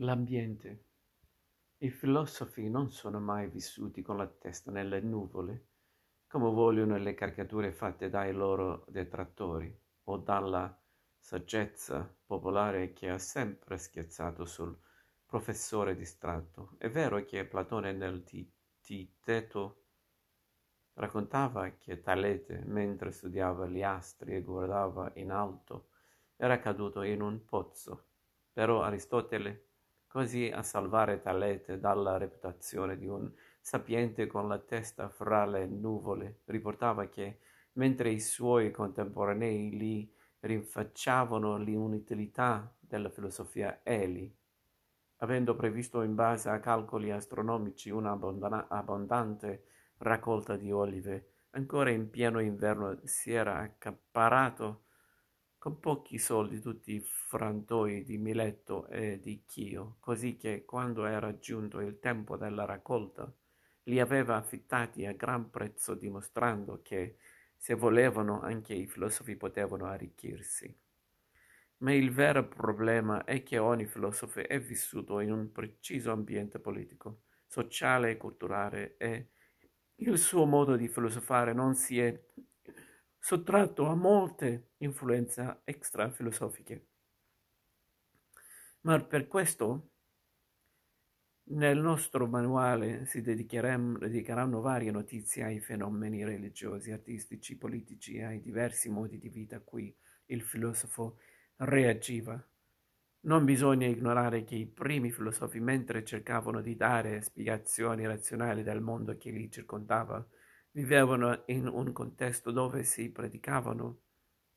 L'ambiente. I filosofi non sono mai vissuti con la testa nelle nuvole, come vogliono le caricature fatte dai loro detrattori o dalla saggezza popolare che ha sempre scherzato sul professore distratto. È vero che Platone nel Titeto raccontava che Talete, mentre studiava gli astri e guardava in alto, era caduto in un pozzo. Però Aristotele così a salvare Talete dalla reputazione di un sapiente con la testa fra le nuvole, riportava che, mentre i suoi contemporanei gli rinfacciavano l'inutilità della filosofia, egli, avendo previsto in base a calcoli astronomici una abbondante raccolta di olive, ancora in pieno inverno si era accapparato con pochi soldi tutti i frantoi di Mileto e di Chio, così che quando era giunto il tempo della raccolta, li aveva affittati a gran prezzo dimostrando che se volevano anche i filosofi potevano arricchirsi. Ma il vero problema è che ogni filosofo è vissuto in un preciso ambiente politico, sociale e culturale e il suo modo di filosofare non si è sottratto a molte influenze extrafilosofiche. Ma per questo nel nostro manuale si dedicheranno varie notizie ai fenomeni religiosi, artistici, politici ai diversi modi di vita a cui il filosofo reagiva. Non bisogna ignorare che i primi filosofi, mentre cercavano di dare spiegazioni razionali del mondo che li circondava, vivevano in un contesto dove si predicavano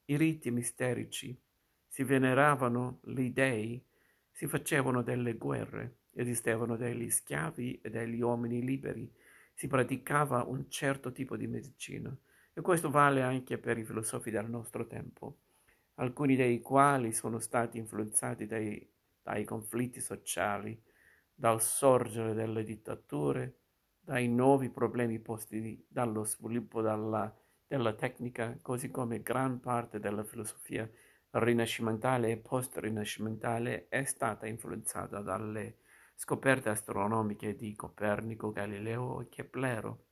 i riti misterici, si veneravano gli dei, si facevano delle guerre, esistevano degli schiavi e degli uomini liberi, si praticava un certo tipo di medicina. E questo vale anche per i filosofi del nostro tempo, alcuni dei quali sono stati influenzati dai, dai conflitti sociali, dal sorgere delle dittature, dai nuovi problemi posti dallo sviluppo della, della tecnica, così come gran parte della filosofia rinascimentale e post-rinascimentale è stata influenzata dalle scoperte astronomiche di Copernico, Galileo e Keplero.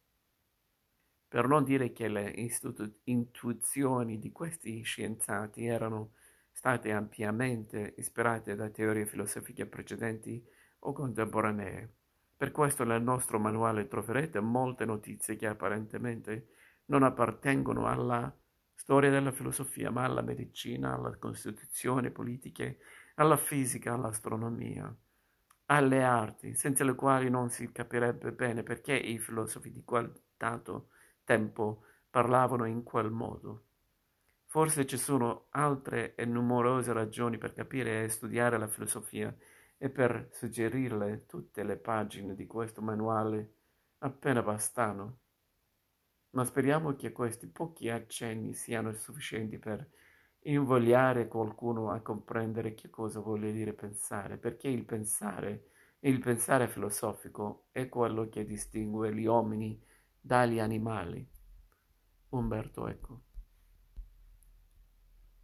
Per non dire che le istitu- intuizioni di questi scienziati erano state ampiamente ispirate da teorie filosofiche precedenti o contemporanee. Per questo nel nostro manuale troverete molte notizie che apparentemente non appartengono alla storia della filosofia, ma alla medicina, alla costituzione politiche, alla fisica, all'astronomia, alle arti, senza le quali non si capirebbe bene perché i filosofi di quel dato tempo parlavano in quel modo. Forse ci sono altre e numerose ragioni per capire e studiare la filosofia e per suggerirle tutte le pagine di questo manuale appena bastano. Ma speriamo che questi pochi accenni siano sufficienti per invogliare qualcuno a comprendere che cosa vuole dire pensare, perché il pensare il pensare filosofico è quello che distingue gli uomini dagli animali. Umberto Eco